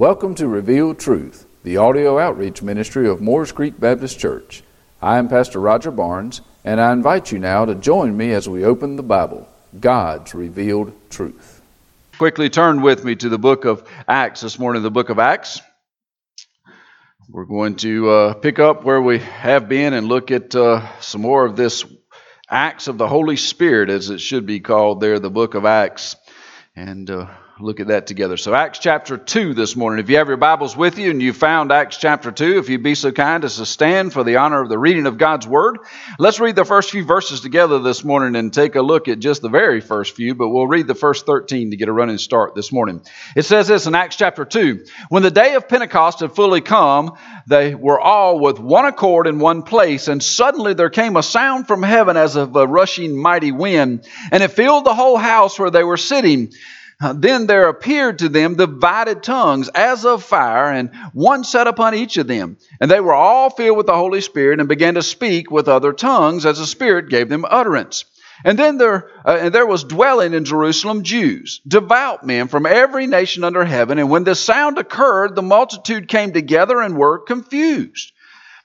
Welcome to Revealed Truth, the audio outreach ministry of Moores Creek Baptist Church. I am Pastor Roger Barnes, and I invite you now to join me as we open the Bible, God's revealed truth. Quickly turn with me to the book of Acts this morning, the book of Acts. We're going to uh, pick up where we have been and look at uh, some more of this Acts of the Holy Spirit, as it should be called there, the book of Acts. And uh, look at that together. So, Acts chapter 2 this morning. If you have your Bibles with you and you found Acts chapter 2, if you'd be so kind as to stand for the honor of the reading of God's Word, let's read the first few verses together this morning and take a look at just the very first few, but we'll read the first 13 to get a running start this morning. It says this in Acts chapter 2 When the day of Pentecost had fully come, they were all with one accord in one place, and suddenly there came a sound from heaven as of a rushing mighty wind, and it filled the whole house where they were sitting. Uh, then there appeared to them divided tongues as of fire, and one sat upon each of them. And they were all filled with the Holy Spirit and began to speak with other tongues as the Spirit gave them utterance. And then there, uh, and there was dwelling in Jerusalem Jews, devout men from every nation under heaven. And when this sound occurred, the multitude came together and were confused,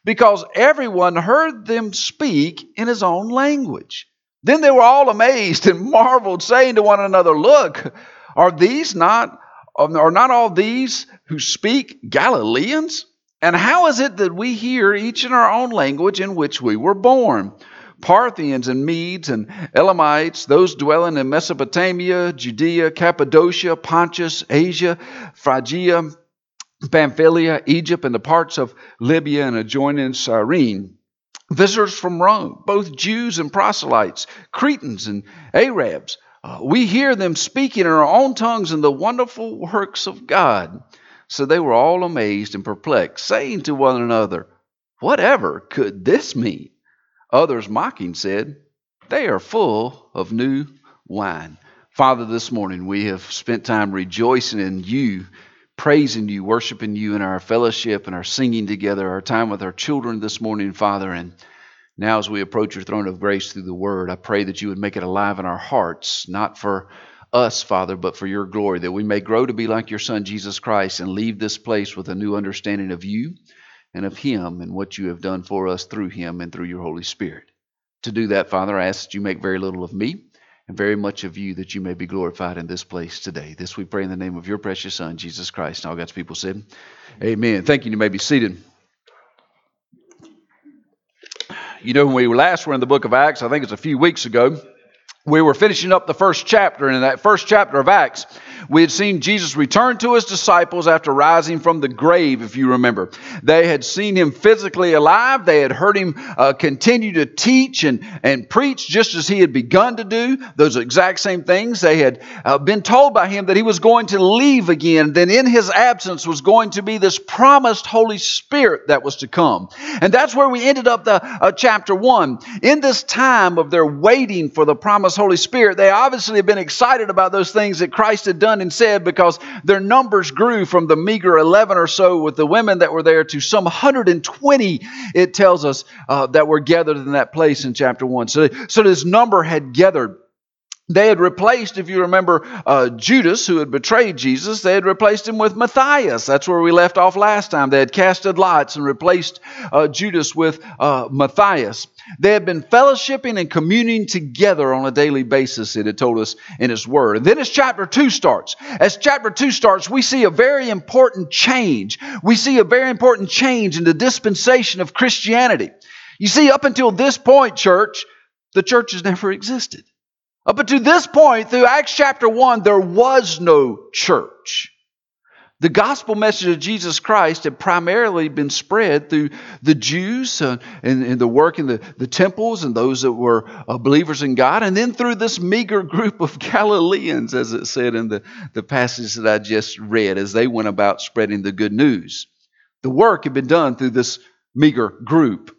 because everyone heard them speak in his own language. Then they were all amazed and marveled, saying to one another, Look, are these not, um, are not all these who speak Galileans? And how is it that we hear each in our own language in which we were born? Parthians and Medes and Elamites, those dwelling in Mesopotamia, Judea, Cappadocia, Pontus, Asia, Phrygia, Pamphylia, Egypt, and the parts of Libya and adjoining Cyrene. Visitors from Rome, both Jews and proselytes, Cretans and Arabs uh, we hear them speaking in our own tongues in the wonderful works of God. So they were all amazed and perplexed, saying to one another, Whatever could this mean? Others mocking said, They are full of new wine. Father, this morning we have spent time rejoicing in you, praising you, worshiping you in our fellowship and our singing together, our time with our children this morning, Father. And now, as we approach your throne of grace through the word, I pray that you would make it alive in our hearts, not for us, Father, but for your glory, that we may grow to be like your Son, Jesus Christ, and leave this place with a new understanding of you and of Him and what you have done for us through Him and through your Holy Spirit. To do that, Father, I ask that you make very little of me and very much of you that you may be glorified in this place today. This we pray in the name of your precious Son, Jesus Christ. And all God's people said, Amen. Thank you. You may be seated. You know, when we last were in the book of Acts, I think it's a few weeks ago, we were finishing up the first chapter, and in that first chapter of Acts, we had seen Jesus return to his disciples after rising from the grave, if you remember. They had seen him physically alive. They had heard him uh, continue to teach and, and preach just as he had begun to do, those exact same things. They had uh, been told by him that he was going to leave again. Then in his absence was going to be this promised Holy Spirit that was to come. And that's where we ended up the uh, chapter one. In this time of their waiting for the promised Holy Spirit, they obviously have been excited about those things that Christ had done done and said because their numbers grew from the meager 11 or so with the women that were there to some 120, it tells us, uh, that were gathered in that place in chapter 1. So, so this number had gathered. They had replaced, if you remember, uh, Judas, who had betrayed Jesus, they had replaced him with Matthias. That's where we left off last time. They had casted lots and replaced uh, Judas with uh, Matthias. They had been fellowshipping and communing together on a daily basis, it had told us in His Word. And then as chapter 2 starts, as chapter 2 starts, we see a very important change. We see a very important change in the dispensation of Christianity. You see, up until this point, church, the church has never existed. Up until this point, through Acts chapter 1, there was no church. The gospel message of Jesus Christ had primarily been spread through the Jews and, and, the work in the, the temples and those that were uh, believers in God, and then through this meager group of Galileans, as it said in the, the passage that I just read, as they went about spreading the good news. The work had been done through this meager group.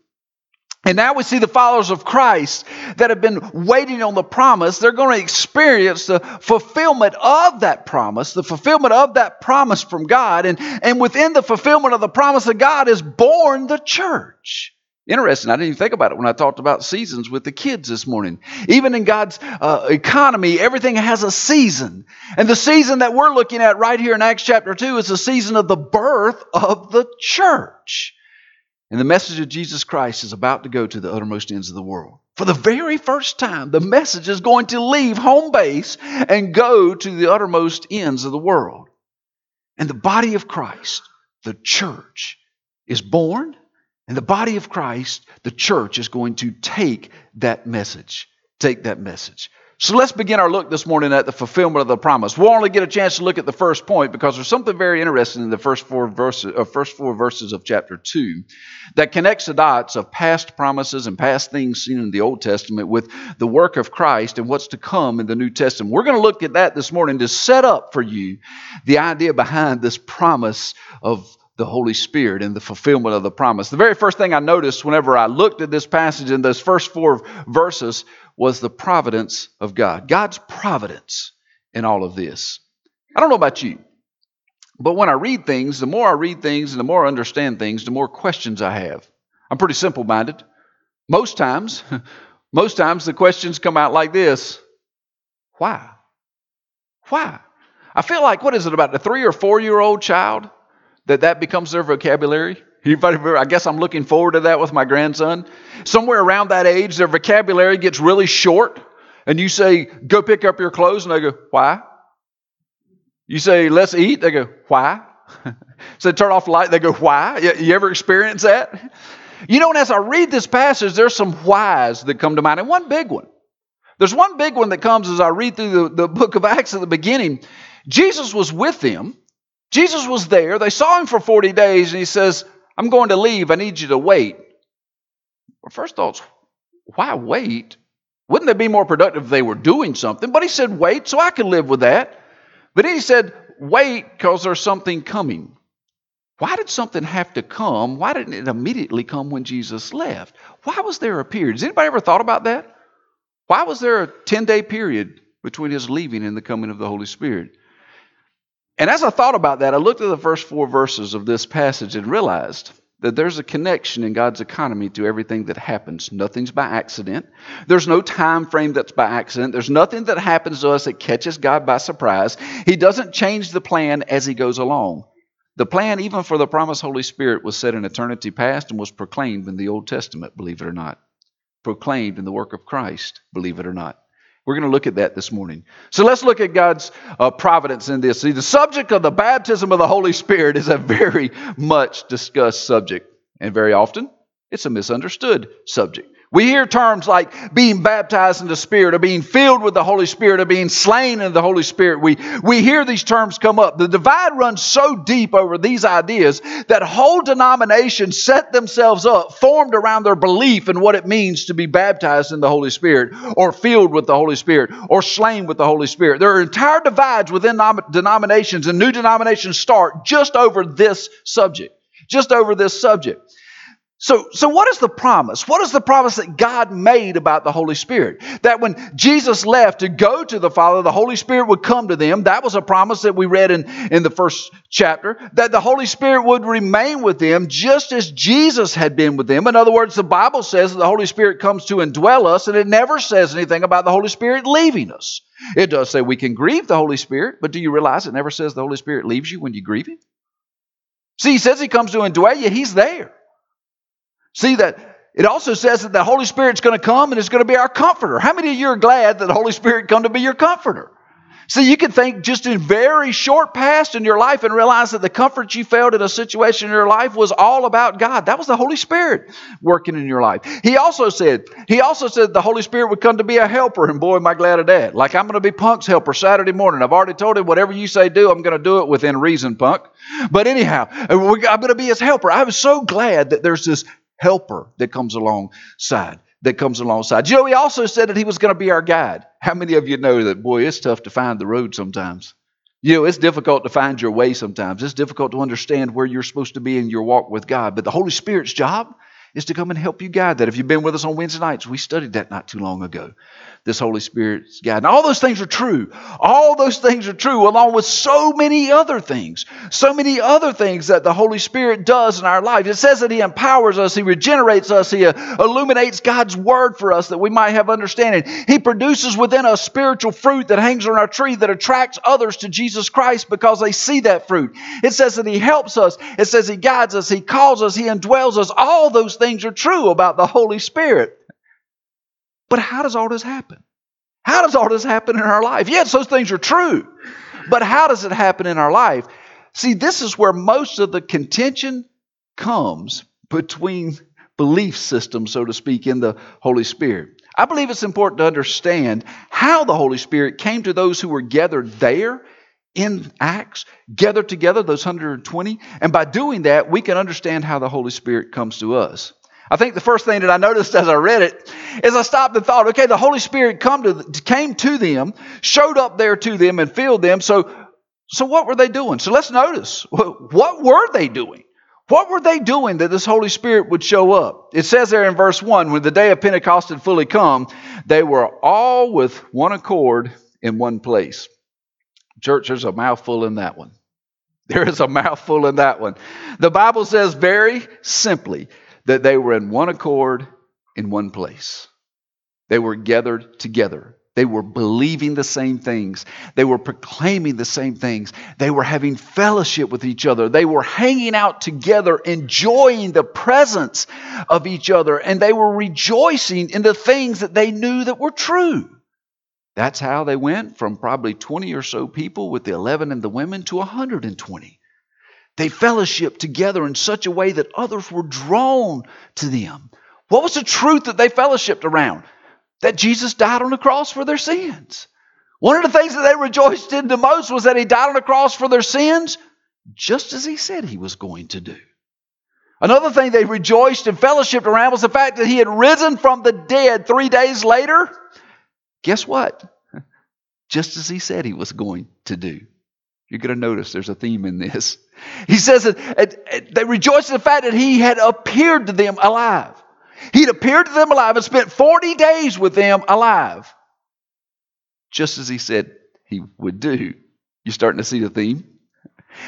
And now we see the followers of Christ that have been waiting on the promise. They're going to experience the fulfillment of that promise, the fulfillment of that promise from God. And, and within the fulfillment of the promise of God is born the church. Interesting. I didn't even think about it when I talked about seasons with the kids this morning. Even in God's uh, economy, everything has a season. And the season that we're looking at right here in Acts chapter 2 is the season of the birth of the church. And the message of Jesus Christ is about to go to the uttermost ends of the world. For the very first time, the message is going to leave home base and go to the uttermost ends of the world. And the body of Christ, the church, is born and the body of Christ, the church, is going to take that message. Take that message. So let's begin our look this morning at the fulfillment of the promise. We'll only get a chance to look at the first point because there's something very interesting in the first four verses, uh, first four verses of chapter two, that connects the dots of past promises and past things seen in the Old Testament with the work of Christ and what's to come in the New Testament. We're going to look at that this morning to set up for you the idea behind this promise of the Holy Spirit and the fulfillment of the promise. The very first thing I noticed whenever I looked at this passage in those first four verses was the providence of God. God's providence in all of this. I don't know about you, but when I read things, the more I read things and the more I understand things, the more questions I have. I'm pretty simple minded. Most times, most times the questions come out like this Why? Why? I feel like, what is it, about the three or four year old child? That that becomes their vocabulary? I guess I'm looking forward to that with my grandson. Somewhere around that age, their vocabulary gets really short, and you say, Go pick up your clothes, and they go, Why? You say, Let's eat, they go, Why? so turn off the light, they go, Why? You, you ever experience that? You know, and as I read this passage, there's some whys that come to mind, and one big one. There's one big one that comes as I read through the, the book of Acts at the beginning. Jesus was with them. Jesus was there. They saw him for 40 days, and he says, I'm going to leave. I need you to wait. Well, first thoughts, why wait? Wouldn't they be more productive if they were doing something? But he said, wait, so I can live with that. But then he said, wait, because there's something coming. Why did something have to come? Why didn't it immediately come when Jesus left? Why was there a period? Has anybody ever thought about that? Why was there a 10 day period between his leaving and the coming of the Holy Spirit? And as I thought about that, I looked at the first four verses of this passage and realized that there's a connection in God's economy to everything that happens. Nothing's by accident. There's no time frame that's by accident. There's nothing that happens to us that catches God by surprise. He doesn't change the plan as he goes along. The plan, even for the promised Holy Spirit, was set in eternity past and was proclaimed in the Old Testament, believe it or not. Proclaimed in the work of Christ, believe it or not. We're going to look at that this morning. So let's look at God's uh, providence in this. See, the subject of the baptism of the Holy Spirit is a very much discussed subject, and very often it's a misunderstood subject. We hear terms like being baptized in the Spirit, or being filled with the Holy Spirit, or being slain in the Holy Spirit. We, we hear these terms come up. The divide runs so deep over these ideas that whole denominations set themselves up, formed around their belief in what it means to be baptized in the Holy Spirit, or filled with the Holy Spirit, or slain with the Holy Spirit. There are entire divides within denominations, and new denominations start just over this subject. Just over this subject. So, so what is the promise? What is the promise that God made about the Holy Spirit? That when Jesus left to go to the Father, the Holy Spirit would come to them. That was a promise that we read in, in the first chapter. That the Holy Spirit would remain with them just as Jesus had been with them. In other words, the Bible says that the Holy Spirit comes to indwell us, and it never says anything about the Holy Spirit leaving us. It does say we can grieve the Holy Spirit, but do you realize it never says the Holy Spirit leaves you when you grieve Him? See, He says He comes to indwell you, He's there. See that it also says that the Holy Spirit's going to come and it's going to be our comforter. How many of you are glad that the Holy Spirit come to be your comforter? See, you can think just in very short past in your life and realize that the comfort you felt in a situation in your life was all about God. That was the Holy Spirit working in your life. He also said, He also said the Holy Spirit would come to be a helper, and boy, am I glad of that. Like I'm going to be Punk's helper Saturday morning. I've already told him whatever you say do, I'm going to do it within reason, Punk. But anyhow, uh, I'm going to be his helper. I was so glad that there's this helper that comes alongside. That comes alongside. You know, he also said that he was going to be our guide. How many of you know that, boy, it's tough to find the road sometimes? You know, it's difficult to find your way sometimes. It's difficult to understand where you're supposed to be in your walk with God. But the Holy Spirit's job is to come and help you guide that. If you've been with us on Wednesday nights, we studied that not too long ago. This Holy Spirit's guide. And all those things are true. All those things are true, along with so many other things. So many other things that the Holy Spirit does in our life. It says that He empowers us, He regenerates us, He illuminates God's Word for us that we might have understanding. He produces within us spiritual fruit that hangs on our tree that attracts others to Jesus Christ because they see that fruit. It says that He helps us, it says He guides us, He calls us, He indwells us. All those things are true about the Holy Spirit. But how does all this happen? How does all this happen in our life? Yes, those things are true. But how does it happen in our life? See, this is where most of the contention comes between belief systems, so to speak, in the Holy Spirit. I believe it's important to understand how the Holy Spirit came to those who were gathered there in Acts, gathered together, those 120. And by doing that, we can understand how the Holy Spirit comes to us. I think the first thing that I noticed as I read it is I stopped and thought, okay, the Holy Spirit come to, came to them, showed up there to them, and filled them. So, so what were they doing? So let's notice. What were they doing? What were they doing that this Holy Spirit would show up? It says there in verse 1 when the day of Pentecost had fully come, they were all with one accord in one place. Church, there's a mouthful in that one. There is a mouthful in that one. The Bible says very simply that they were in one accord in one place. They were gathered together. They were believing the same things. They were proclaiming the same things. They were having fellowship with each other. They were hanging out together, enjoying the presence of each other, and they were rejoicing in the things that they knew that were true. That's how they went from probably 20 or so people with the 11 and the women to 120. They fellowshiped together in such a way that others were drawn to them. What was the truth that they fellowshiped around? That Jesus died on the cross for their sins. One of the things that they rejoiced in the most was that he died on the cross for their sins, just as he said he was going to do. Another thing they rejoiced and fellowshiped around was the fact that he had risen from the dead three days later. Guess what? Just as he said he was going to do. You're going to notice there's a theme in this. He says that they rejoiced in the fact that he had appeared to them alive. He'd appeared to them alive and spent 40 days with them alive, just as he said he would do. You're starting to see the theme?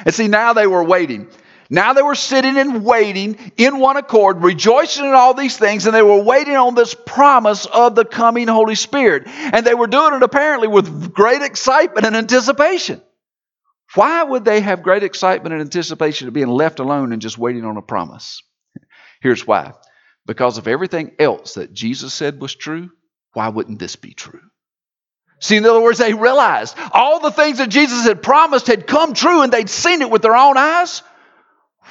And see, now they were waiting. Now they were sitting and waiting in one accord, rejoicing in all these things, and they were waiting on this promise of the coming Holy Spirit. And they were doing it apparently with great excitement and anticipation. Why would they have great excitement and anticipation of being left alone and just waiting on a promise? Here's why. Because if everything else that Jesus said was true, why wouldn't this be true? See, in other words, they realized all the things that Jesus had promised had come true and they'd seen it with their own eyes.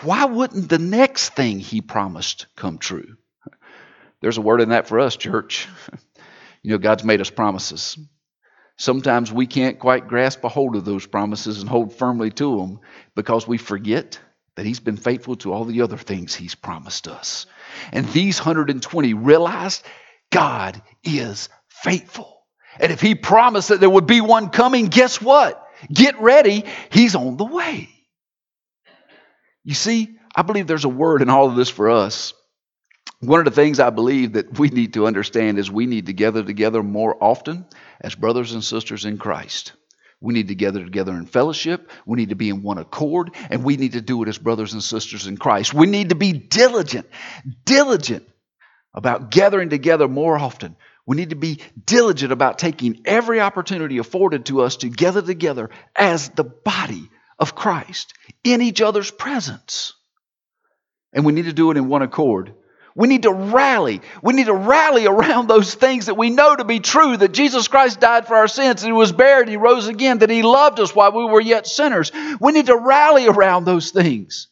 Why wouldn't the next thing he promised come true? There's a word in that for us, church. You know, God's made us promises. Sometimes we can't quite grasp a hold of those promises and hold firmly to them because we forget that He's been faithful to all the other things He's promised us. And these 120 realized God is faithful. And if He promised that there would be one coming, guess what? Get ready, He's on the way. You see, I believe there's a word in all of this for us. One of the things I believe that we need to understand is we need to gather together more often as brothers and sisters in Christ. We need to gather together in fellowship. We need to be in one accord, and we need to do it as brothers and sisters in Christ. We need to be diligent, diligent about gathering together more often. We need to be diligent about taking every opportunity afforded to us to gather together as the body of Christ in each other's presence. And we need to do it in one accord we need to rally. We need to rally around those things that we know to be true that Jesus Christ died for our sins, and He was buried, He rose again, that He loved us while we were yet sinners. We need to rally around those things.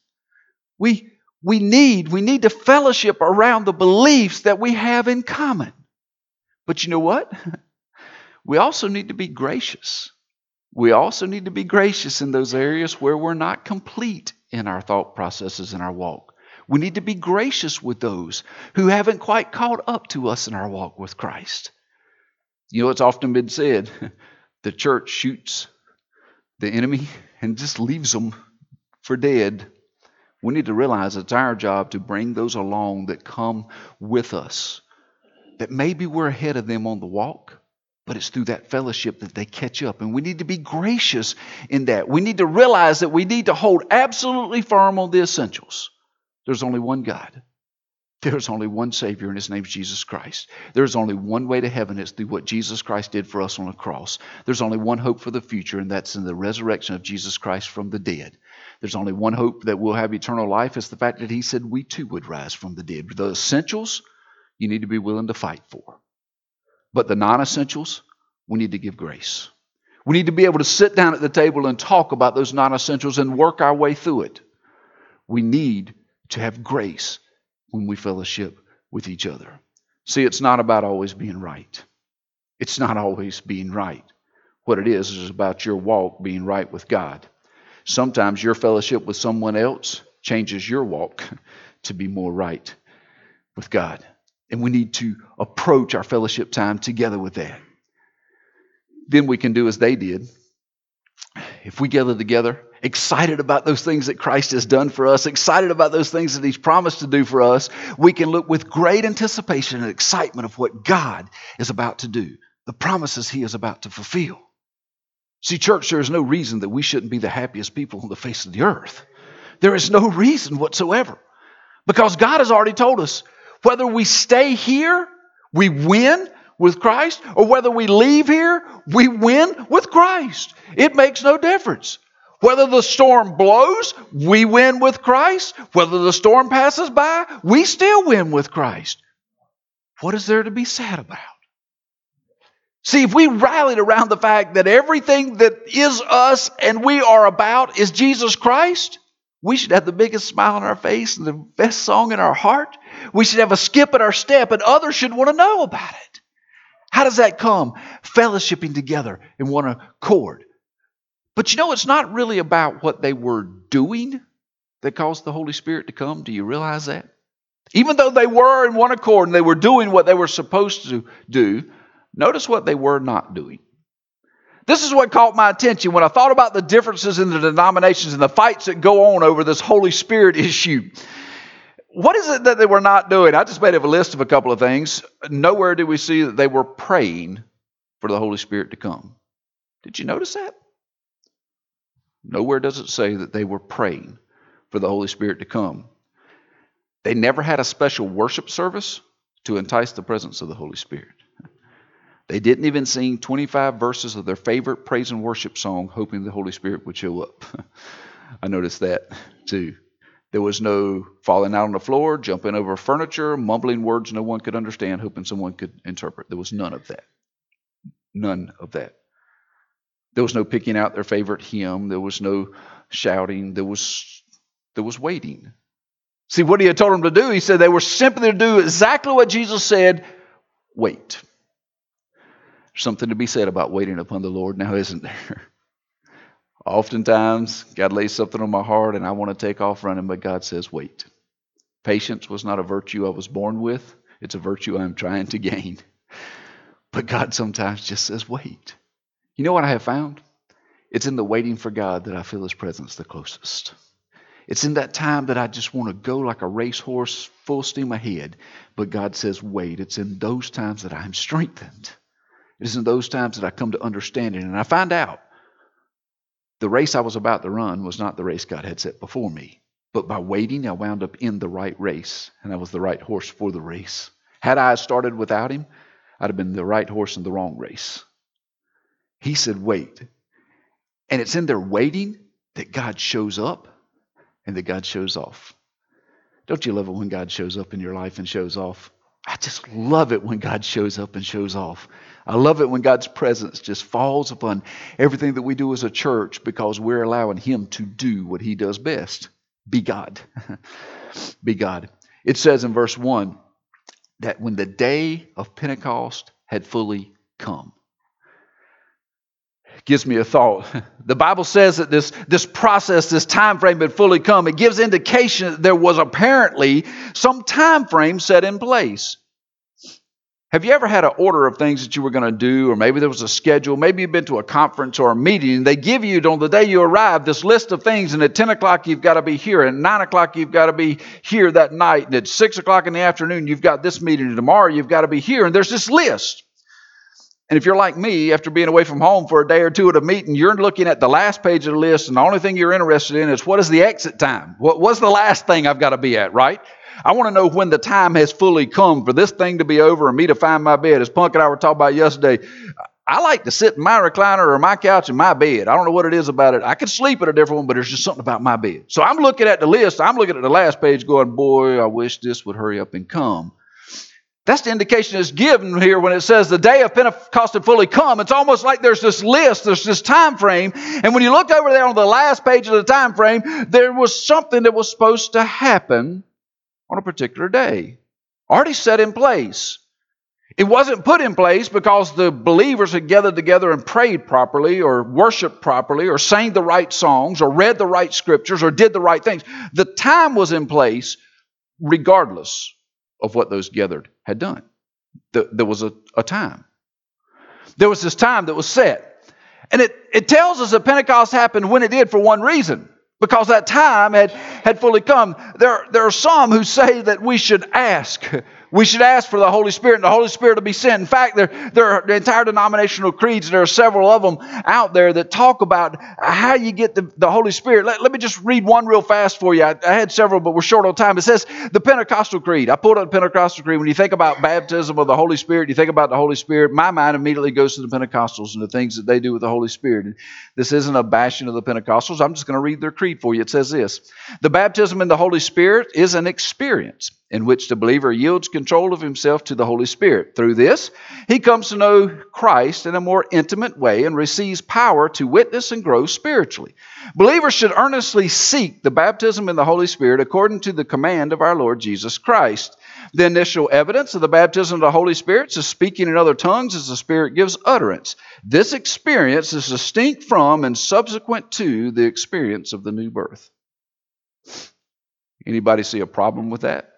We, we, need, we need to fellowship around the beliefs that we have in common. But you know what? We also need to be gracious. We also need to be gracious in those areas where we're not complete in our thought processes and our walk. We need to be gracious with those who haven't quite caught up to us in our walk with Christ. You know, it's often been said the church shoots the enemy and just leaves them for dead. We need to realize it's our job to bring those along that come with us, that maybe we're ahead of them on the walk, But it's through that fellowship that they catch up. And we need to be gracious in that. We need to realize that we need to hold absolutely firm on the essentials. There's only one God. There's only one Savior, and His name's Jesus Christ. There's only one way to heaven. It's through what Jesus Christ did for us on the cross. There's only one hope for the future, and that's in the resurrection of Jesus Christ from the dead. There's only one hope that we'll have eternal life. It's the fact that He said we too would rise from the dead. The essentials, you need to be willing to fight for. But the non essentials, we need to give grace. We need to be able to sit down at the table and talk about those non essentials and work our way through it. We need to have grace when we fellowship with each other. See, it's not about always being right. It's not always being right. What it is is about your walk being right with God. Sometimes your fellowship with someone else changes your walk to be more right with God. And we need to approach our fellowship time together with that. Then we can do as they did. If we gather together, excited about those things that Christ has done for us, excited about those things that He's promised to do for us, we can look with great anticipation and excitement of what God is about to do, the promises He is about to fulfill. See, church, there is no reason that we shouldn't be the happiest people on the face of the earth. There is no reason whatsoever. Because God has already told us whether we stay here, we win with Christ, or whether we leave here, we win with Christ. It makes no difference. Whether the storm blows, we win with Christ. Whether the storm passes by, we still win with Christ. What is there to be sad about? See, if we rallied around the fact that everything that is us and we are about is Jesus Christ, we should have the biggest smile on our face and the best song in our heart. We should have a skip in our step, and others should want to know about it. How does that come? Fellowshipping together in one accord. But you know, it's not really about what they were doing that caused the Holy Spirit to come. Do you realize that? Even though they were in one accord and they were doing what they were supposed to do, notice what they were not doing. This is what caught my attention when I thought about the differences in the denominations and the fights that go on over this Holy Spirit issue. What is it that they were not doing? I just made up a list of a couple of things. Nowhere do we see that they were praying for the Holy Spirit to come. Did you notice that? Nowhere does it say that they were praying for the Holy Spirit to come. They never had a special worship service to entice the presence of the Holy Spirit. They didn't even sing 25 verses of their favorite praise and worship song, hoping the Holy Spirit would show up. I noticed that too. There was no falling out on the floor, jumping over furniture, mumbling words no one could understand, hoping someone could interpret. There was none of that. None of that. There was no picking out their favorite hymn. There was no shouting. There was, there was waiting. See, what he had told them to do, he said they were simply to do exactly what Jesus said wait something to be said about waiting upon the Lord now, isn't there? Oftentimes, God lays something on my heart and I want to take off running, but God says, wait. Patience was not a virtue I was born with, it's a virtue I'm trying to gain. But God sometimes just says, wait. You know what I have found? It's in the waiting for God that I feel His presence the closest. It's in that time that I just want to go like a racehorse full steam ahead. But God says, wait. It's in those times that I'm strengthened. It is in those times that I come to understand it. And I find out the race I was about to run was not the race God had set before me. But by waiting, I wound up in the right race, and I was the right horse for the race. Had I started without him, I'd have been the right horse in the wrong race. He said, wait. And it's in their waiting that God shows up and that God shows off. Don't you love it when God shows up in your life and shows off? I just love it when God shows up and shows off. I love it when God's presence just falls upon everything that we do as a church because we're allowing Him to do what He does best be God. be God. It says in verse 1 that when the day of Pentecost had fully come, gives me a thought. The Bible says that this, this process, this time frame had fully come. It gives indication that there was apparently some time frame set in place. Have you ever had an order of things that you were going to do, or maybe there was a schedule? Maybe you've been to a conference or a meeting, they give you on the day you arrive this list of things, and at 10 o'clock you've got to be here, and 9 o'clock you've got to be here that night, and at 6 o'clock in the afternoon you've got this meeting, and tomorrow you've got to be here, and there's this list. And if you're like me, after being away from home for a day or two at a meeting, you're looking at the last page of the list, and the only thing you're interested in is what is the exit time? What, what's the last thing I've got to be at, right? I want to know when the time has fully come for this thing to be over and me to find my bed. As Punk and I were talking about yesterday, I like to sit in my recliner or my couch in my bed. I don't know what it is about it. I could sleep at a different one, but there's just something about my bed. So I'm looking at the list. I'm looking at the last page going, boy, I wish this would hurry up and come. That's the indication that's given here when it says the day of Pentecost had fully come. It's almost like there's this list, there's this time frame, and when you look over there on the last page of the time frame, there was something that was supposed to happen on a particular day, already set in place. It wasn't put in place because the believers had gathered together and prayed properly, or worshiped properly, or sang the right songs, or read the right scriptures, or did the right things. The time was in place regardless of what those gathered had done. There was a, a time. There was this time that was set. And it, it tells us that Pentecost happened when it did for one reason because that time had, had fully come. There, there are some who say that we should ask we should ask for the Holy Spirit and the Holy Spirit to be sent. In fact, there, there are entire denominational creeds, there are several of them out there that talk about how you get the, the Holy Spirit. Let, let me just read one real fast for you. I, I had several, but we're short on time. It says the Pentecostal Creed. I pulled up the Pentecostal Creed. When you think about baptism of the Holy Spirit, you think about the Holy Spirit, my mind immediately goes to the Pentecostals and the things that they do with the Holy Spirit. And this isn't a bashing of the Pentecostals. I'm just going to read their creed for you. It says this The baptism in the Holy Spirit is an experience in which the believer yields control of himself to the Holy Spirit. Through this, he comes to know Christ in a more intimate way and receives power to witness and grow spiritually. Believers should earnestly seek the baptism in the Holy Spirit according to the command of our Lord Jesus Christ. The initial evidence of the baptism of the Holy Spirit is speaking in other tongues as the Spirit gives utterance. This experience is distinct from and subsequent to the experience of the new birth. Anybody see a problem with that?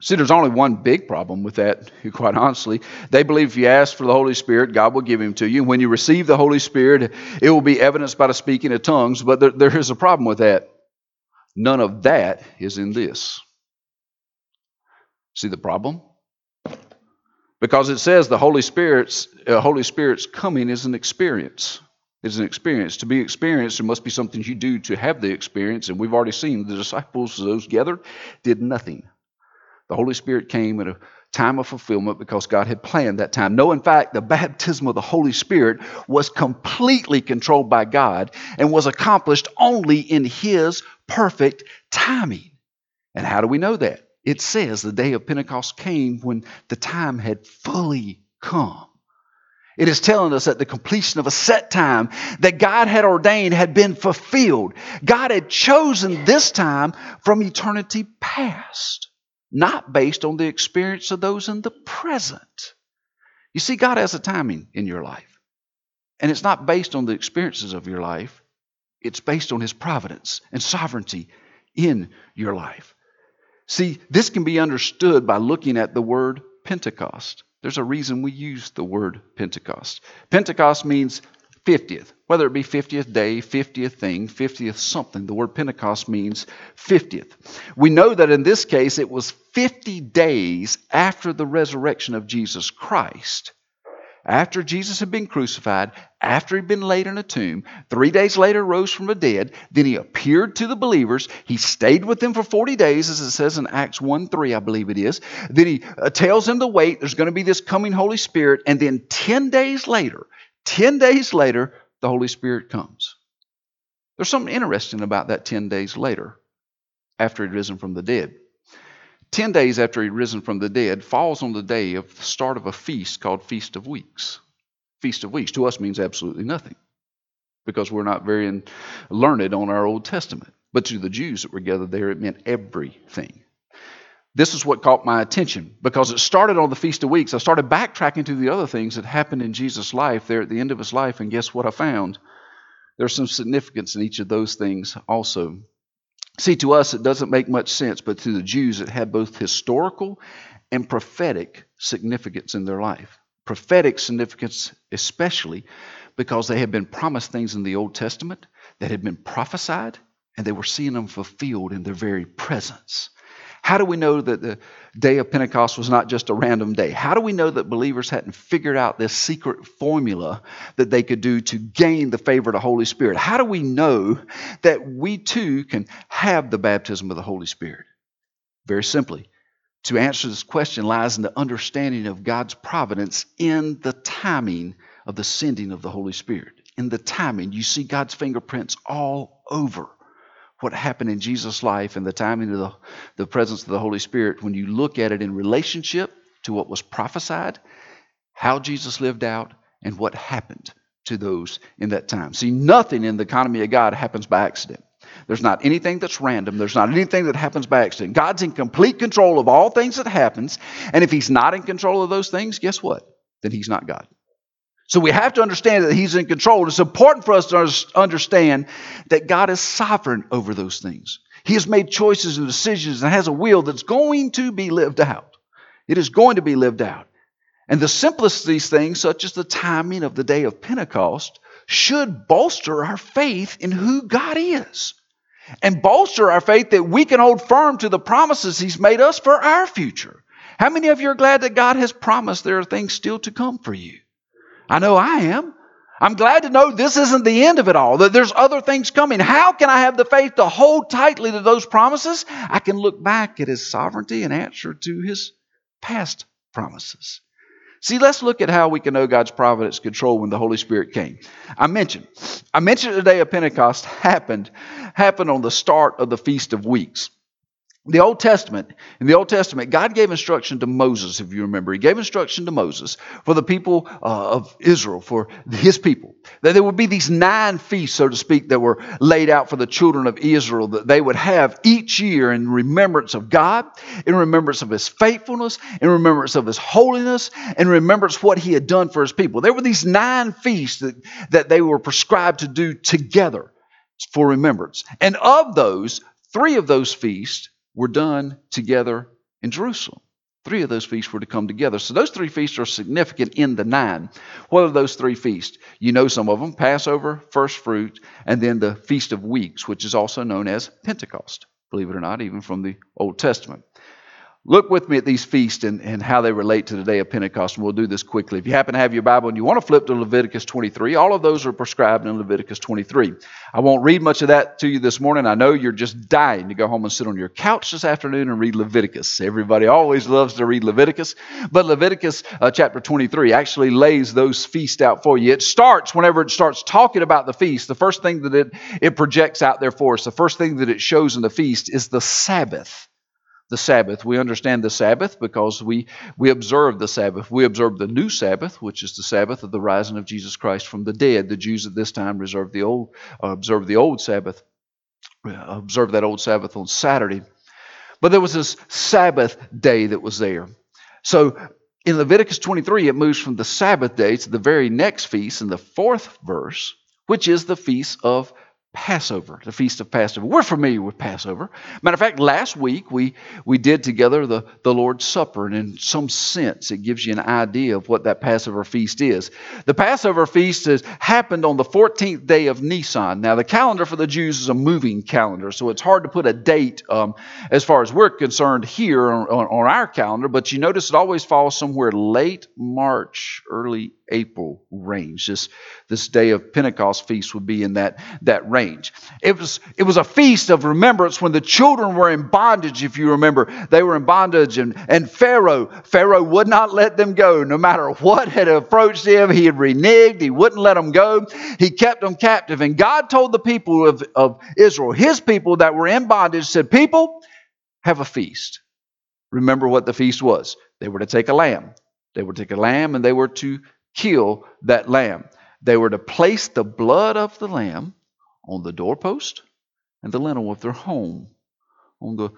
See, there's only one big problem with that, quite honestly. They believe if you ask for the Holy Spirit, God will give him to you. When you receive the Holy Spirit, it will be evidenced by the speaking of tongues, but there, there is a problem with that. None of that is in this. See the problem? Because it says the Holy Spirit's uh, Holy Spirit's coming is an experience. It's an experience. To be experienced, there must be something you do to have the experience. And we've already seen the disciples, those gathered, did nothing. The Holy Spirit came at a time of fulfillment because God had planned that time. No, in fact, the baptism of the Holy Spirit was completely controlled by God and was accomplished only in His perfect timing. And how do we know that? It says the day of Pentecost came when the time had fully come. It is telling us that the completion of a set time that God had ordained had been fulfilled. God had chosen this time from eternity past not based on the experience of those in the present. You see, God has a timing in your life, and it's not based on the experiences of your life, it's based on His providence and sovereignty in your life. See, this can be understood by looking at the word Pentecost. There's a reason we use the word Pentecost. Pentecost means 50th, whether it be 50th day, 50th thing, 50th something. The word Pentecost means 50th. We know that in this case it was 50 days after the resurrection of Jesus Christ. After Jesus had been crucified, after he'd been laid in a tomb, three days later rose from the dead, then he appeared to the believers. He stayed with them for 40 days, as it says in Acts 1 3, I believe it is. Then he uh, tells them to wait. There's going to be this coming Holy Spirit. And then 10 days later, 10 days later, the Holy Spirit comes. There's something interesting about that 10 days later, after he'd risen from the dead. 10 days after he'd risen from the dead falls on the day of the start of a feast called Feast of Weeks. Feast of Weeks to us means absolutely nothing because we're not very learned on our Old Testament. But to the Jews that were gathered there, it meant everything. This is what caught my attention because it started on the Feast of Weeks. I started backtracking to the other things that happened in Jesus' life there at the end of his life, and guess what I found? There's some significance in each of those things also. See, to us, it doesn't make much sense, but to the Jews, it had both historical and prophetic significance in their life. Prophetic significance, especially because they had been promised things in the Old Testament that had been prophesied, and they were seeing them fulfilled in their very presence. How do we know that the day of Pentecost was not just a random day? How do we know that believers hadn't figured out this secret formula that they could do to gain the favor of the Holy Spirit? How do we know that we too can have the baptism of the Holy Spirit? Very simply, to answer this question lies in the understanding of God's providence in the timing of the sending of the Holy Spirit. In the timing, you see God's fingerprints all over what happened in Jesus' life and the timing of the, the presence of the Holy Spirit, when you look at it in relationship to what was prophesied, how Jesus lived out, and what happened to those in that time. See, nothing in the economy of God happens by accident. There's not anything that's random. There's not anything that happens by accident. God's in complete control of all things that happens. And if he's not in control of those things, guess what? Then he's not God. So we have to understand that He's in control. It's important for us to understand that God is sovereign over those things. He has made choices and decisions and has a will that's going to be lived out. It is going to be lived out. And the simplest of these things, such as the timing of the day of Pentecost, should bolster our faith in who God is and bolster our faith that we can hold firm to the promises He's made us for our future. How many of you are glad that God has promised there are things still to come for you? I know I am. I'm glad to know this isn't the end of it all, that there's other things coming. How can I have the faith to hold tightly to those promises? I can look back at His sovereignty and answer to His past promises. See, let's look at how we can know God's providence control when the Holy Spirit came. I mentioned, I mentioned the day of Pentecost happened, happened on the start of the Feast of Weeks the Old Testament, in the Old Testament, God gave instruction to Moses, if you remember. He gave instruction to Moses for the people uh, of Israel, for his people, that there would be these nine feasts, so to speak, that were laid out for the children of Israel, that they would have each year in remembrance of God, in remembrance of his faithfulness, in remembrance of his holiness, in remembrance what he had done for his people. There were these nine feasts that, that they were prescribed to do together for remembrance. And of those, three of those feasts were done together in Jerusalem. Three of those feasts were to come together. So those three feasts are significant in the nine. What are those three feasts? You know some of them Passover, first fruit, and then the Feast of Weeks, which is also known as Pentecost, believe it or not, even from the Old Testament. Look with me at these feasts and, and how they relate to the day of Pentecost, and we'll do this quickly. If you happen to have your Bible and you want to flip to Leviticus 23, all of those are prescribed in Leviticus 23. I won't read much of that to you this morning. I know you're just dying to go home and sit on your couch this afternoon and read Leviticus. Everybody always loves to read Leviticus, but Leviticus uh, chapter 23 actually lays those feasts out for you. It starts whenever it starts talking about the feast. The first thing that it, it projects out there for us, the first thing that it shows in the feast is the Sabbath the Sabbath. We understand the Sabbath because we, we observe the Sabbath. We observe the new Sabbath, which is the Sabbath of the rising of Jesus Christ from the dead. The Jews at this time reserved the old, uh, observed the old Sabbath, uh, observed that old Sabbath on Saturday. But there was this Sabbath day that was there. So in Leviticus 23, it moves from the Sabbath day to the very next feast in the fourth verse, which is the feast of Passover, the Feast of Passover. We're familiar with Passover. Matter of fact, last week we, we did together the, the Lord's Supper, and in some sense, it gives you an idea of what that Passover feast is. The Passover feast has happened on the 14th day of Nisan. Now, the calendar for the Jews is a moving calendar, so it's hard to put a date um, as far as we're concerned here on, on, on our calendar, but you notice it always falls somewhere late March, early April range. This, this day of Pentecost feast would be in that, that range. It was, it was a feast of remembrance when the children were in bondage, if you remember. They were in bondage, and, and Pharaoh, Pharaoh would not let them go. No matter what had approached him, he had reneged. He wouldn't let them go. He kept them captive. And God told the people of, of Israel, his people that were in bondage, said, People, have a feast. Remember what the feast was. They were to take a lamb. They were to take a lamb and they were to kill that lamb. They were to place the blood of the lamb on the doorpost and the lintel of their home. On the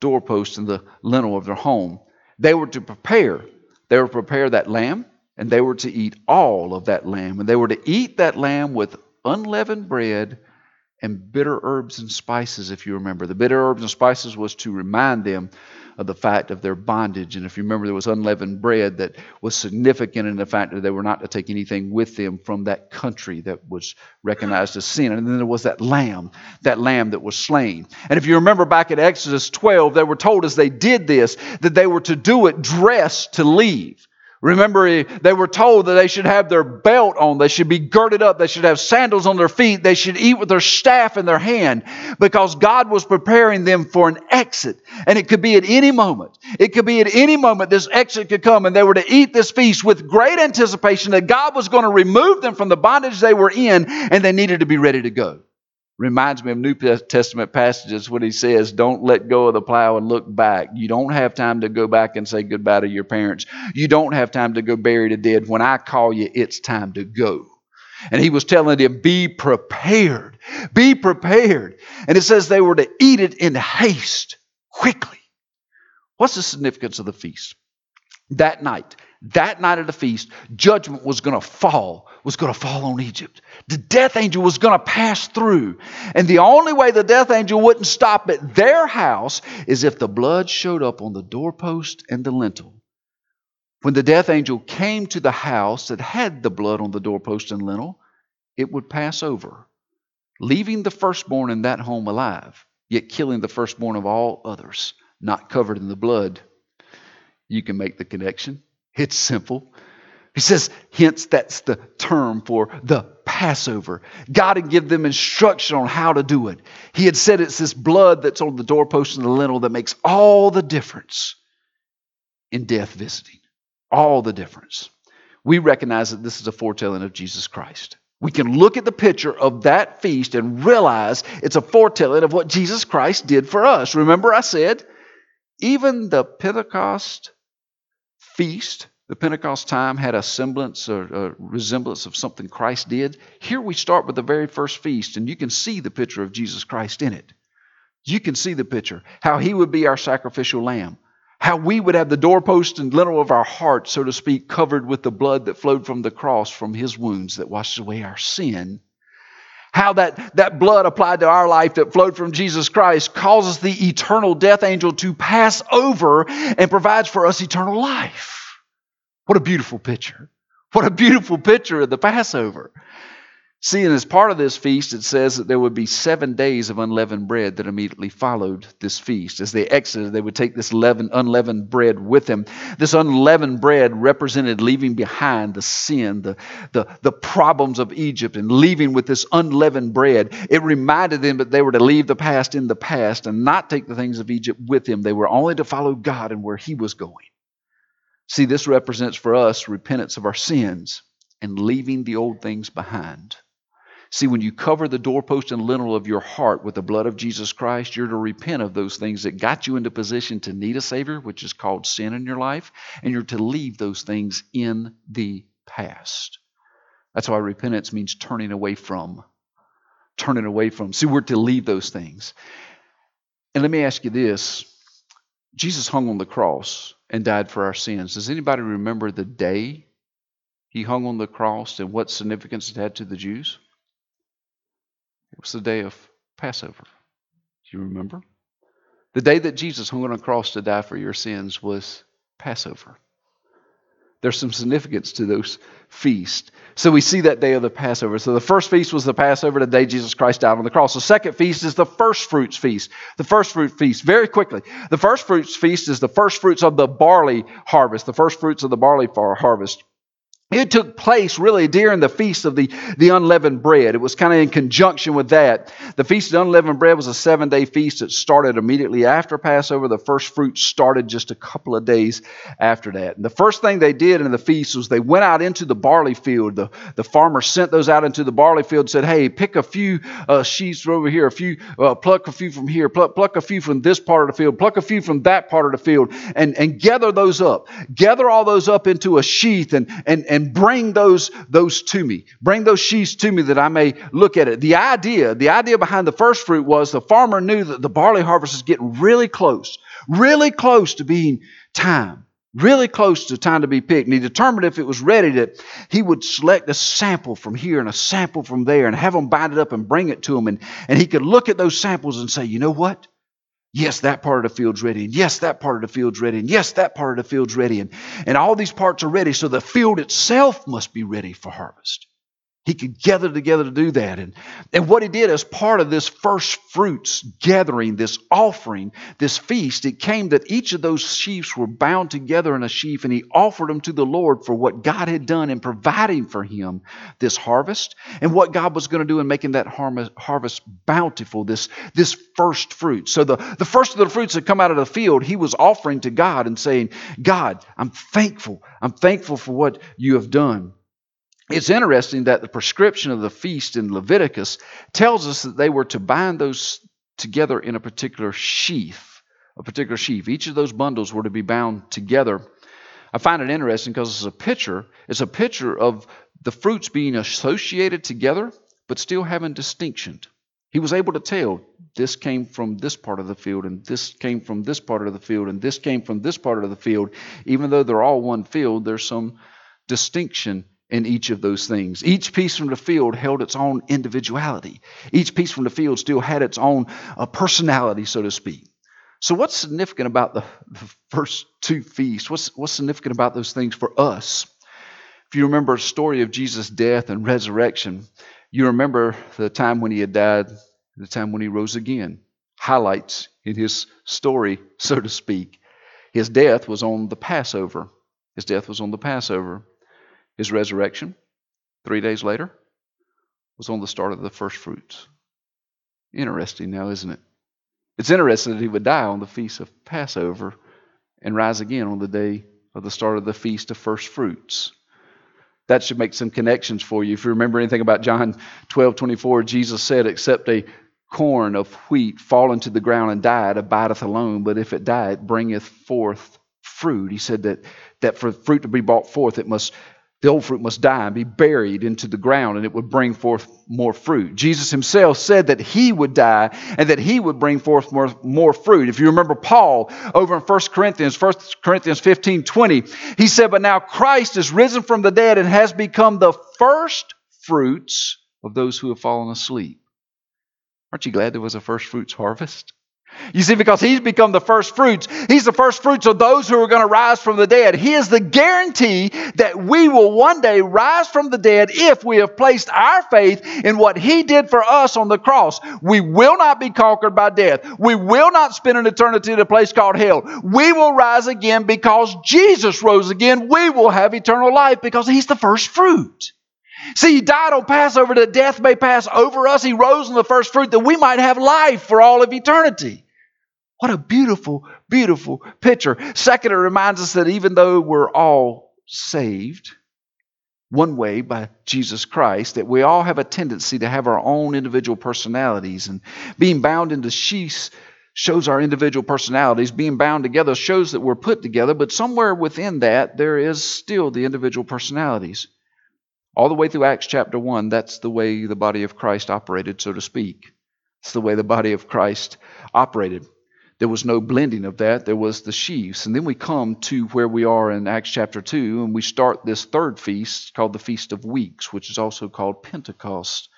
doorpost and the lintel of their home. They were to prepare. They were to prepare that lamb, and they were to eat all of that lamb. And they were to eat that lamb with unleavened bread and bitter herbs and spices, if you remember. The bitter herbs and spices was to remind them of the fact of their bondage. And if you remember, there was unleavened bread that was significant in the fact that they were not to take anything with them from that country that was recognized as sin. And then there was that lamb, that lamb that was slain. And if you remember back at Exodus 12, they were told as they did this that they were to do it dressed to leave. Remember, they were told that they should have their belt on, they should be girded up, they should have sandals on their feet, they should eat with their staff in their hand, because God was preparing them for an exit. And it could be at any moment. It could be at any moment this exit could come, and they were to eat this feast with great anticipation that God was going to remove them from the bondage they were in, and they needed to be ready to go reminds me of New Testament passages when he says, Don't let go of the plow and look back. You don't have time to go back and say goodbye to your parents. You don't have time to go bury the dead. When I call you, it's time to go. And he was telling them, Be prepared. Be prepared. And it says they were to eat it in haste, quickly. What's the significance of the feast? That night, that night of the feast, judgment was going to fall, was going to fall on Egypt. The death angel was going to pass through. And the only way the death angel wouldn't stop at their house is if the blood showed up on the doorpost and the lintel. When the death angel came to the house that had the blood on the doorpost and lintel, it would pass over, leaving the firstborn in that home alive, yet killing the firstborn of all others, not covered in the blood. You can make the connection. It's simple. He says, hence, that's the term for the Passover. God had given them instruction on how to do it. He had said it's this blood that's on the doorpost and the lintel that makes all the difference in death visiting. All the difference. We recognize that this is a foretelling of Jesus Christ. We can look at the picture of that feast and realize it's a foretelling of what Jesus Christ did for us. Remember, I said, even the Pentecost feast the Pentecost time had a semblance or a resemblance of something Christ did. Here we start with the very first feast, and you can see the picture of Jesus Christ in it. You can see the picture, how he would be our sacrificial lamb, how we would have the doorpost and lintel of our heart, so to speak, covered with the blood that flowed from the cross from his wounds that washed away our sin. How that, that blood applied to our life that flowed from Jesus Christ causes the eternal death angel to pass over and provides for us eternal life. What a beautiful picture. What a beautiful picture of the Passover. See, and as part of this feast, it says that there would be seven days of unleavened bread that immediately followed this feast. As they exited, they would take this leaven, unleavened bread with them. This unleavened bread represented leaving behind the sin, the, the, the problems of Egypt, and leaving with this unleavened bread. It reminded them that they were to leave the past in the past and not take the things of Egypt with them. They were only to follow God and where He was going. See, this represents for us repentance of our sins and leaving the old things behind. See, when you cover the doorpost and lintel of your heart with the blood of Jesus Christ, you're to repent of those things that got you into position to need a Savior, which is called sin in your life, and you're to leave those things in the past. That's why repentance means turning away from. Turning away from. See, we're to leave those things. And let me ask you this Jesus hung on the cross and died for our sins. Does anybody remember the day he hung on the cross and what significance it had to the Jews? It was the day of Passover. Do you remember? The day that Jesus hung on a cross to die for your sins was Passover. There's some significance to those feasts. So we see that day of the Passover. So the first feast was the Passover, the day Jesus Christ died on the cross. The second feast is the first fruits feast. The first fruit feast, very quickly. The first fruits feast is the first fruits of the barley harvest, the first fruits of the barley harvest. It took place really during the feast of the, the unleavened bread. It was kind of in conjunction with that. The feast of unleavened bread was a seven day feast that started immediately after Passover. The first fruits started just a couple of days after that. And the first thing they did in the feast was they went out into the barley field. The, the farmer sent those out into the barley field and said, Hey, pick a few uh, sheaves from over here, a few, uh, pluck a few from here, pluck, pluck a few from this part of the field, pluck a few from that part of the field, and, and gather those up. Gather all those up into a sheath and, and, and and bring those, those to me. Bring those sheaves to me that I may look at it. The idea, the idea behind the first fruit was the farmer knew that the barley harvest is getting really close, really close to being time really close to time to be picked. And he determined if it was ready that he would select a sample from here and a sample from there and have them bind it up and bring it to him. And, and he could look at those samples and say, you know what? Yes, that part of the field's ready. And yes, that part of the field's ready. And yes, that part of the field's ready. And, and all these parts are ready. So the field itself must be ready for harvest. He could gather together to do that. And, and what he did as part of this first fruits gathering, this offering, this feast, it came that each of those sheaves were bound together in a sheaf, and he offered them to the Lord for what God had done in providing for him this harvest and what God was going to do in making that harvest bountiful, this, this first fruit. So the, the first of the fruits that come out of the field, he was offering to God and saying, God, I'm thankful. I'm thankful for what you have done. It's interesting that the prescription of the feast in Leviticus tells us that they were to bind those together in a particular sheath, a particular sheaf. Each of those bundles were to be bound together. I find it interesting because it's a picture. It's a picture of the fruits being associated together, but still having distinction. He was able to tell this came from this part of the field, and this came from this part of the field, and this came from this part of the field. Even though they're all one field, there's some distinction in each of those things. Each piece from the field held its own individuality. Each piece from the field still had its own uh, personality, so to speak. So, what's significant about the, first two feasts? What's, what's significant about those things for us? If you remember the story of Jesus' death and resurrection, you remember the time when he had died, the time when he rose again. Highlights in his story, so to speak. His death was on the Passover. His death was on the Passover. His resurrection, three days later, was on the start of the first fruits. Interesting now, isn't it? It's interesting that he would die on the feast of Passover and rise again on the day of the start of the feast of first fruits. That should make some connections for you. If you remember anything about John 12 24, Jesus said, Except a corn of wheat fall into the ground and die, it abideth alone, but if it die, it bringeth forth fruit. He said that, that for fruit to be brought forth, it must the old fruit must die and be buried into the ground, and it would bring forth more fruit. Jesus himself said that he would die and that he would bring forth more, more fruit. If you remember Paul over in 1 Corinthians, 1 Corinthians 15 20, he said, But now Christ is risen from the dead and has become the first fruits of those who have fallen asleep. Aren't you glad there was a first fruits harvest? You see, because he's become the first fruits. He's the first fruits of those who are going to rise from the dead. He is the guarantee that we will one day rise from the dead if we have placed our faith in what he did for us on the cross. We will not be conquered by death. We will not spend an eternity in a place called hell. We will rise again because Jesus rose again. We will have eternal life because he's the first fruit. See, he died on Passover that death may pass over us. He rose in the first fruit that we might have life for all of eternity. What a beautiful, beautiful picture. Second, it reminds us that even though we're all saved one way by Jesus Christ, that we all have a tendency to have our own individual personalities. And being bound into sheaths shows our individual personalities. Being bound together shows that we're put together, but somewhere within that, there is still the individual personalities. All the way through Acts chapter 1, that's the way the body of Christ operated, so to speak. It's the way the body of Christ operated. There was no blending of that. There was the sheaves. And then we come to where we are in Acts chapter 2, and we start this third feast called the Feast of Weeks, which is also called Pentecost,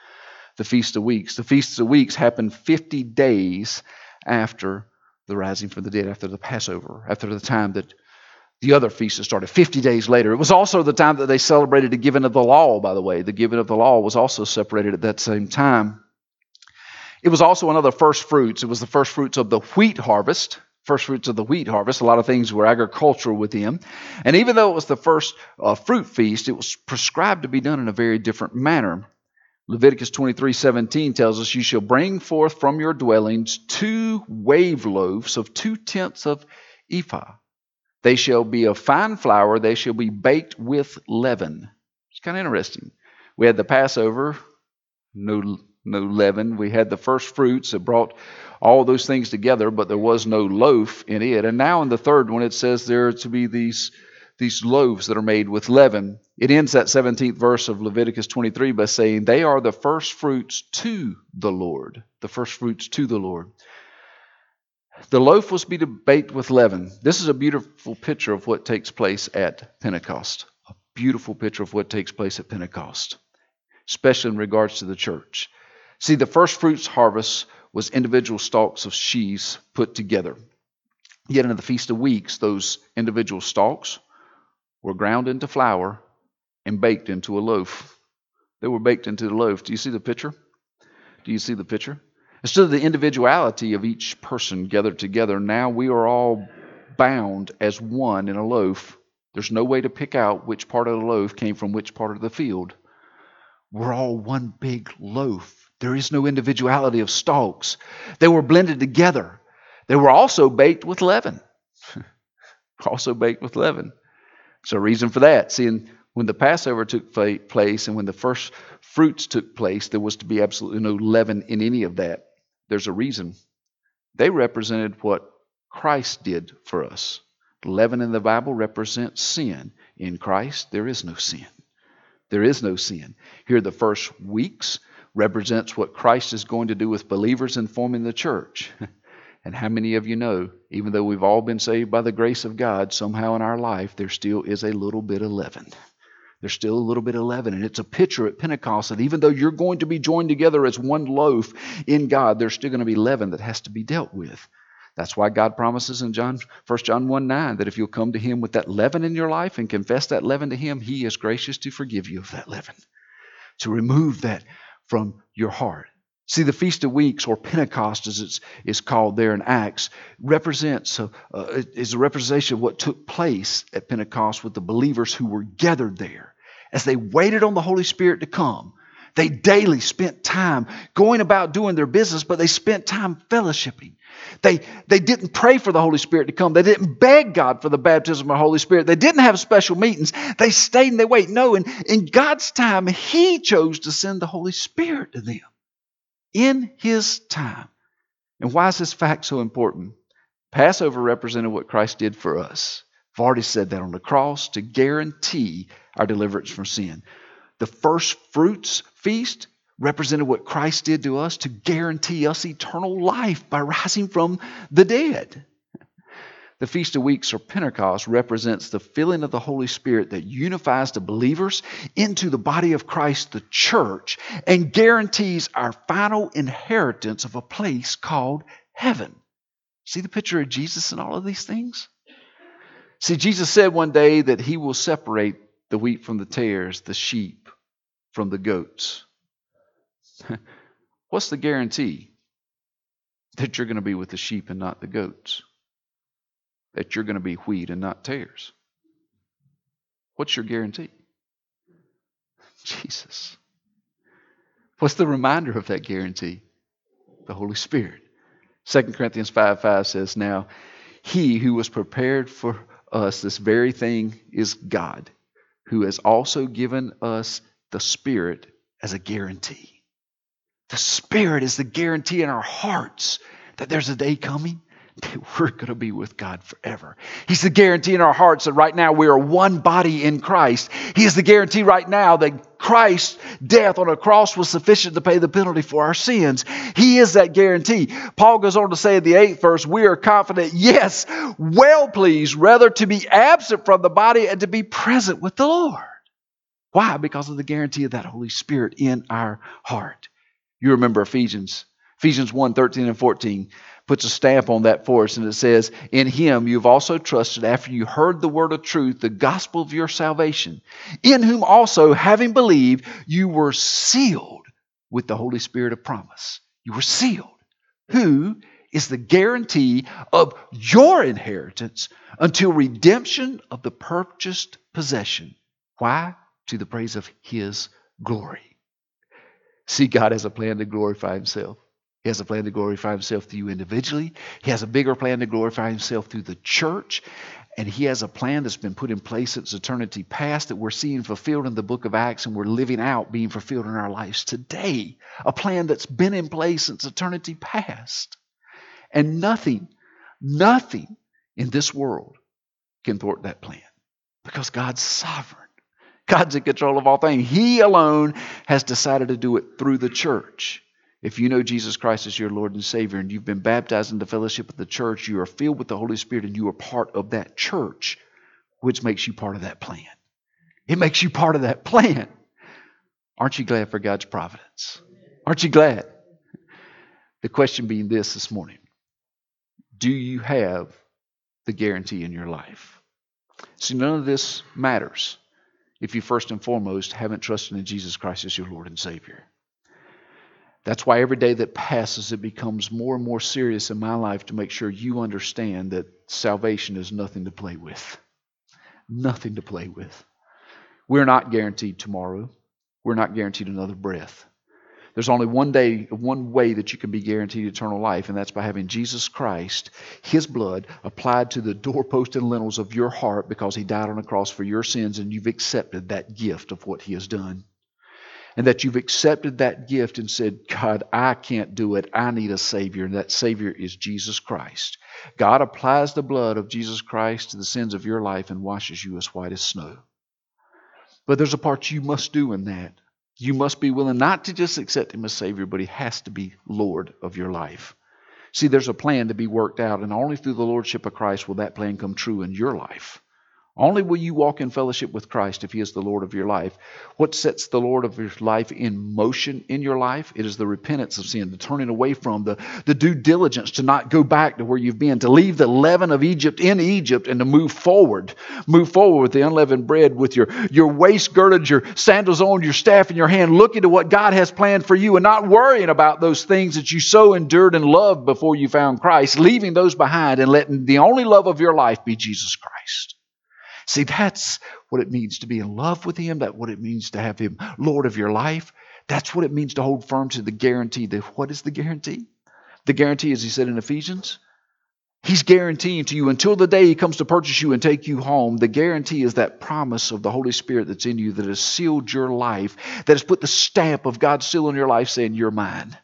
the Feast of Weeks. The Feast of Weeks happened 50 days after the rising from the dead, after the Passover, after the time that the other feast started 50 days later. It was also the time that they celebrated the giving of the law, by the way. The giving of the law was also separated at that same time. It was also the first fruits. It was the first fruits of the wheat harvest. First fruits of the wheat harvest. A lot of things were agricultural with them. And even though it was the first uh, fruit feast, it was prescribed to be done in a very different manner. Leviticus 23 17 tells us, You shall bring forth from your dwellings two wave loaves of two tenths of ephah they shall be of fine flour, they shall be baked with leaven. It's kind of interesting. We had the Passover, no, no leaven. We had the first fruits that brought all those things together, but there was no loaf in it. And now in the third one, it says there are to be these, these loaves that are made with leaven. It ends that 17th verse of Leviticus 23 by saying, They are the first fruits to the Lord. The first fruits to the Lord. The loaf was to be baked with leaven. This is a beautiful picture of what takes place at Pentecost. A beautiful picture of what takes place at Pentecost, especially in regards to the church. See, the first fruits harvest was individual stalks of sheaves put together. Yet in the Feast of Weeks, those individual stalks were ground into flour and baked into a loaf. They were baked into the loaf. Do you see the picture? Do you see the picture? Instead of the individuality of each person gathered together, now we are all bound as one in a loaf. There's no way to pick out which part of the loaf came from which part of the field. We're all one big loaf. There is no individuality of stalks. They were blended together. They were also baked with leaven. also baked with leaven. So, reason for that. Seeing when the Passover took place and when the first fruits took place, there was to be absolutely no leaven in any of that. There's a reason. They represented what Christ did for us. Leaven in the Bible represents sin. In Christ, there is no sin. There is no sin. Here, the first weeks represents what Christ is going to do with believers in forming the church. And how many of you know, even though we've all been saved by the grace of God, somehow in our life there still is a little bit of leaven. There's still a little bit of leaven. And it's a picture at Pentecost that even though you're going to be joined together as one loaf in God, there's still going to be leaven that has to be dealt with. That's why God promises in John 1 John 1 9 that if you'll come to him with that leaven in your life and confess that leaven to him, he is gracious to forgive you of that leaven, to remove that from your heart. See, the Feast of Weeks, or Pentecost as it's, is called there in Acts, represents a, uh, is a representation of what took place at Pentecost with the believers who were gathered there. As they waited on the Holy Spirit to come, they daily spent time going about doing their business, but they spent time fellowshipping. They, they didn't pray for the Holy Spirit to come. They didn't beg God for the baptism of the Holy Spirit. They didn't have special meetings. They stayed and they waited. No, in, in God's time, He chose to send the Holy Spirit to them in his time. And why is this fact so important? Passover represented what Christ did for us. I've already said that on the cross to guarantee our deliverance from sin. The first fruits feast represented what Christ did to us to guarantee us eternal life by rising from the dead. The Feast of Weeks or Pentecost represents the filling of the Holy Spirit that unifies the believers into the body of Christ, the church, and guarantees our final inheritance of a place called heaven. See the picture of Jesus in all of these things? See, Jesus said one day that he will separate the wheat from the tares, the sheep from the goats. What's the guarantee that you're going to be with the sheep and not the goats? That you're going to be wheat and not tares? What's your guarantee? Jesus. What's the reminder of that guarantee? The Holy Spirit. 2 Corinthians 5 5 says, Now, he who was prepared for us this very thing is God, who has also given us the Spirit as a guarantee. The Spirit is the guarantee in our hearts that there's a day coming we're going to be with God forever. He's the guarantee in our hearts that right now we are one body in Christ. He is the guarantee right now that Christ's death on a cross was sufficient to pay the penalty for our sins. He is that guarantee. Paul goes on to say in the eighth verse, we are confident, yes, well pleased, rather to be absent from the body and to be present with the Lord. Why? Because of the guarantee of that Holy Spirit in our heart. You remember Ephesians, Ephesians 1 13 and 14 puts a stamp on that for us, and it says, In him you've also trusted after you heard the word of truth, the gospel of your salvation, in whom also, having believed, you were sealed with the Holy Spirit of promise. You were sealed. Who is the guarantee of your inheritance until redemption of the purchased possession. Why? To the praise of his glory. See, God has a plan to glorify himself. He has a plan to glorify himself through you individually. He has a bigger plan to glorify himself through the church. And he has a plan that's been put in place since eternity past that we're seeing fulfilled in the book of Acts and we're living out being fulfilled in our lives today. A plan that's been in place since eternity past. And nothing, nothing in this world can thwart that plan because God's sovereign. God's in control of all things. He alone has decided to do it through the church. If you know Jesus Christ as your Lord and Savior and you've been baptized into fellowship with the church, you are filled with the Holy Spirit and you are part of that church, which makes you part of that plan. It makes you part of that plan. Aren't you glad for God's providence? Aren't you glad? The question being this this morning Do you have the guarantee in your life? See, none of this matters if you first and foremost haven't trusted in Jesus Christ as your Lord and Savior. That's why every day that passes, it becomes more and more serious in my life to make sure you understand that salvation is nothing to play with. Nothing to play with. We're not guaranteed tomorrow. We're not guaranteed another breath. There's only one day, one way that you can be guaranteed eternal life, and that's by having Jesus Christ, His blood, applied to the doorpost and lintels of your heart because He died on the cross for your sins, and you've accepted that gift of what He has done. And that you've accepted that gift and said, God, I can't do it. I need a Savior, and that Savior is Jesus Christ. God applies the blood of Jesus Christ to the sins of your life and washes you as white as snow. But there's a part you must do in that. You must be willing not to just accept Him as Savior, but He has to be Lord of your life. See, there's a plan to be worked out, and only through the Lordship of Christ will that plan come true in your life. Only will you walk in fellowship with Christ if He is the Lord of your life. What sets the Lord of your life in motion in your life? It is the repentance of sin, the turning away from, the, the due diligence to not go back to where you've been, to leave the leaven of Egypt in Egypt and to move forward. Move forward with the unleavened bread, with your, your waist girded, your sandals on, your staff in your hand, looking to what God has planned for you and not worrying about those things that you so endured and loved before you found Christ, leaving those behind and letting the only love of your life be Jesus Christ. See, that's what it means to be in love with Him. That's what it means to have Him Lord of your life. That's what it means to hold firm to the guarantee. The, what is the guarantee? The guarantee, as He said in Ephesians, He's guaranteeing to you until the day He comes to purchase you and take you home. The guarantee is that promise of the Holy Spirit that's in you that has sealed your life, that has put the stamp of God's seal on your life saying, You're mine.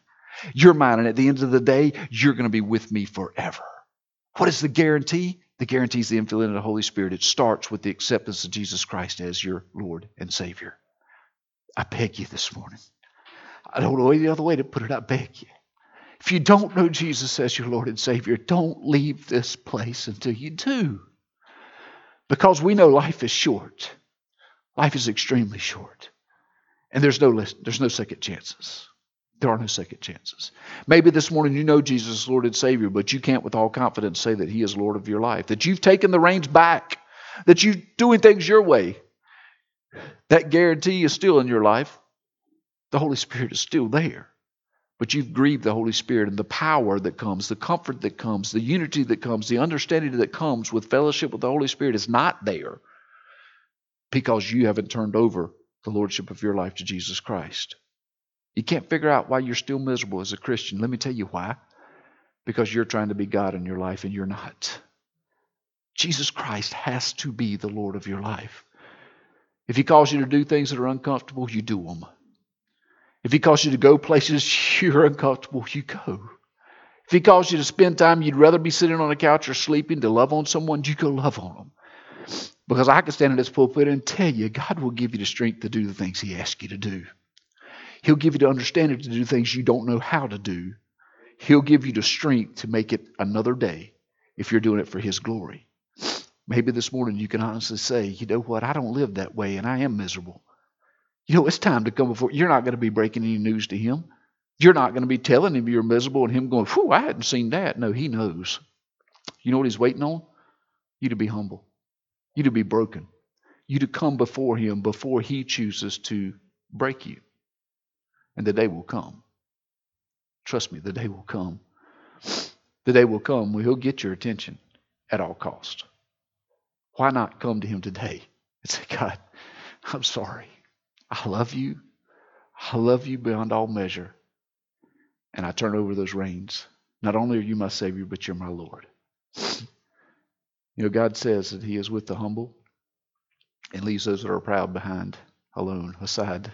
You're mine. And at the end of the day, you're going to be with me forever. What is the guarantee? The guarantee is the infilling of the Holy Spirit. It starts with the acceptance of Jesus Christ as your Lord and Savior. I beg you this morning. I don't know any other way to put it. I beg you. If you don't know Jesus as your Lord and Savior, don't leave this place until you do. Because we know life is short. Life is extremely short. And there's no, there's no second chances. There are no second chances. Maybe this morning you know Jesus is Lord and Savior, but you can't with all confidence say that He is Lord of your life, that you've taken the reins back, that you're doing things your way. That guarantee is still in your life. The Holy Spirit is still there. But you've grieved the Holy Spirit and the power that comes, the comfort that comes, the unity that comes, the understanding that comes with fellowship with the Holy Spirit is not there because you haven't turned over the Lordship of your life to Jesus Christ. You can't figure out why you're still miserable as a Christian. Let me tell you why. Because you're trying to be God in your life and you're not. Jesus Christ has to be the Lord of your life. If He calls you to do things that are uncomfortable, you do them. If He calls you to go places you're uncomfortable, you go. If He calls you to spend time you'd rather be sitting on a couch or sleeping to love on someone, you go love on them. Because I can stand in this pulpit and tell you, God will give you the strength to do the things He asks you to do. He'll give you the understanding to do things you don't know how to do. He'll give you the strength to make it another day if you're doing it for His glory. Maybe this morning you can honestly say, you know what, I don't live that way and I am miserable. You know, it's time to come before. You're not going to be breaking any news to Him. You're not going to be telling Him you're miserable and Him going, whew, I hadn't seen that. No, He knows. You know what He's waiting on? You to be humble, you to be broken, you to come before Him before He chooses to break you. And the day will come. Trust me, the day will come. The day will come where He'll get your attention at all cost. Why not come to Him today and say, God, I'm sorry. I love you. I love you beyond all measure. And I turn over those reins. Not only are you my Savior, but you're my Lord. You know, God says that He is with the humble and leaves those that are proud behind, alone, aside